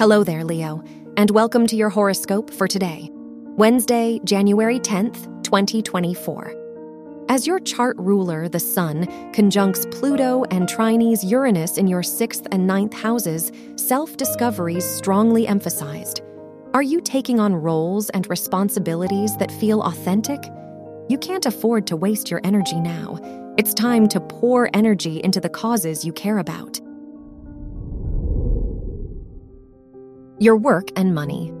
Hello there, Leo, and welcome to your horoscope for today, Wednesday, January 10th, 2024. As your chart ruler, the Sun, conjuncts Pluto and trines Uranus in your sixth and ninth houses, self discovery strongly emphasized. Are you taking on roles and responsibilities that feel authentic? You can't afford to waste your energy now. It's time to pour energy into the causes you care about. Your work and money.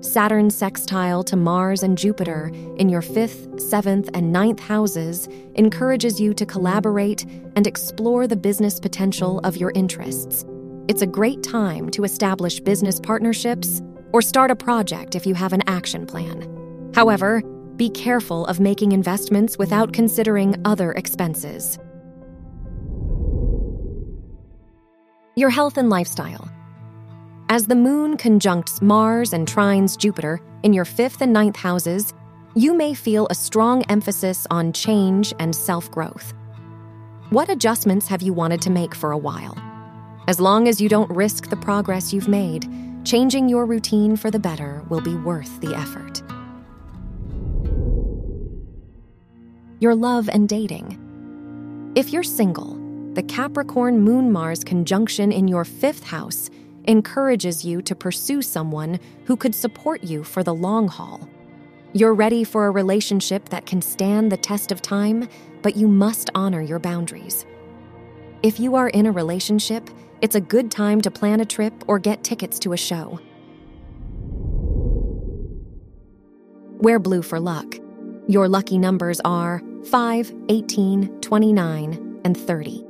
Saturn sextile to Mars and Jupiter in your fifth, seventh, and ninth houses encourages you to collaborate and explore the business potential of your interests. It's a great time to establish business partnerships or start a project if you have an action plan. However, be careful of making investments without considering other expenses. Your health and lifestyle. As the moon conjuncts Mars and trines Jupiter in your fifth and ninth houses, you may feel a strong emphasis on change and self growth. What adjustments have you wanted to make for a while? As long as you don't risk the progress you've made, changing your routine for the better will be worth the effort. Your love and dating. If you're single, the Capricorn Moon Mars conjunction in your fifth house encourages you to pursue someone who could support you for the long haul. You're ready for a relationship that can stand the test of time, but you must honor your boundaries. If you are in a relationship, it's a good time to plan a trip or get tickets to a show. Wear blue for luck. Your lucky numbers are 5, 18, 29, and 30.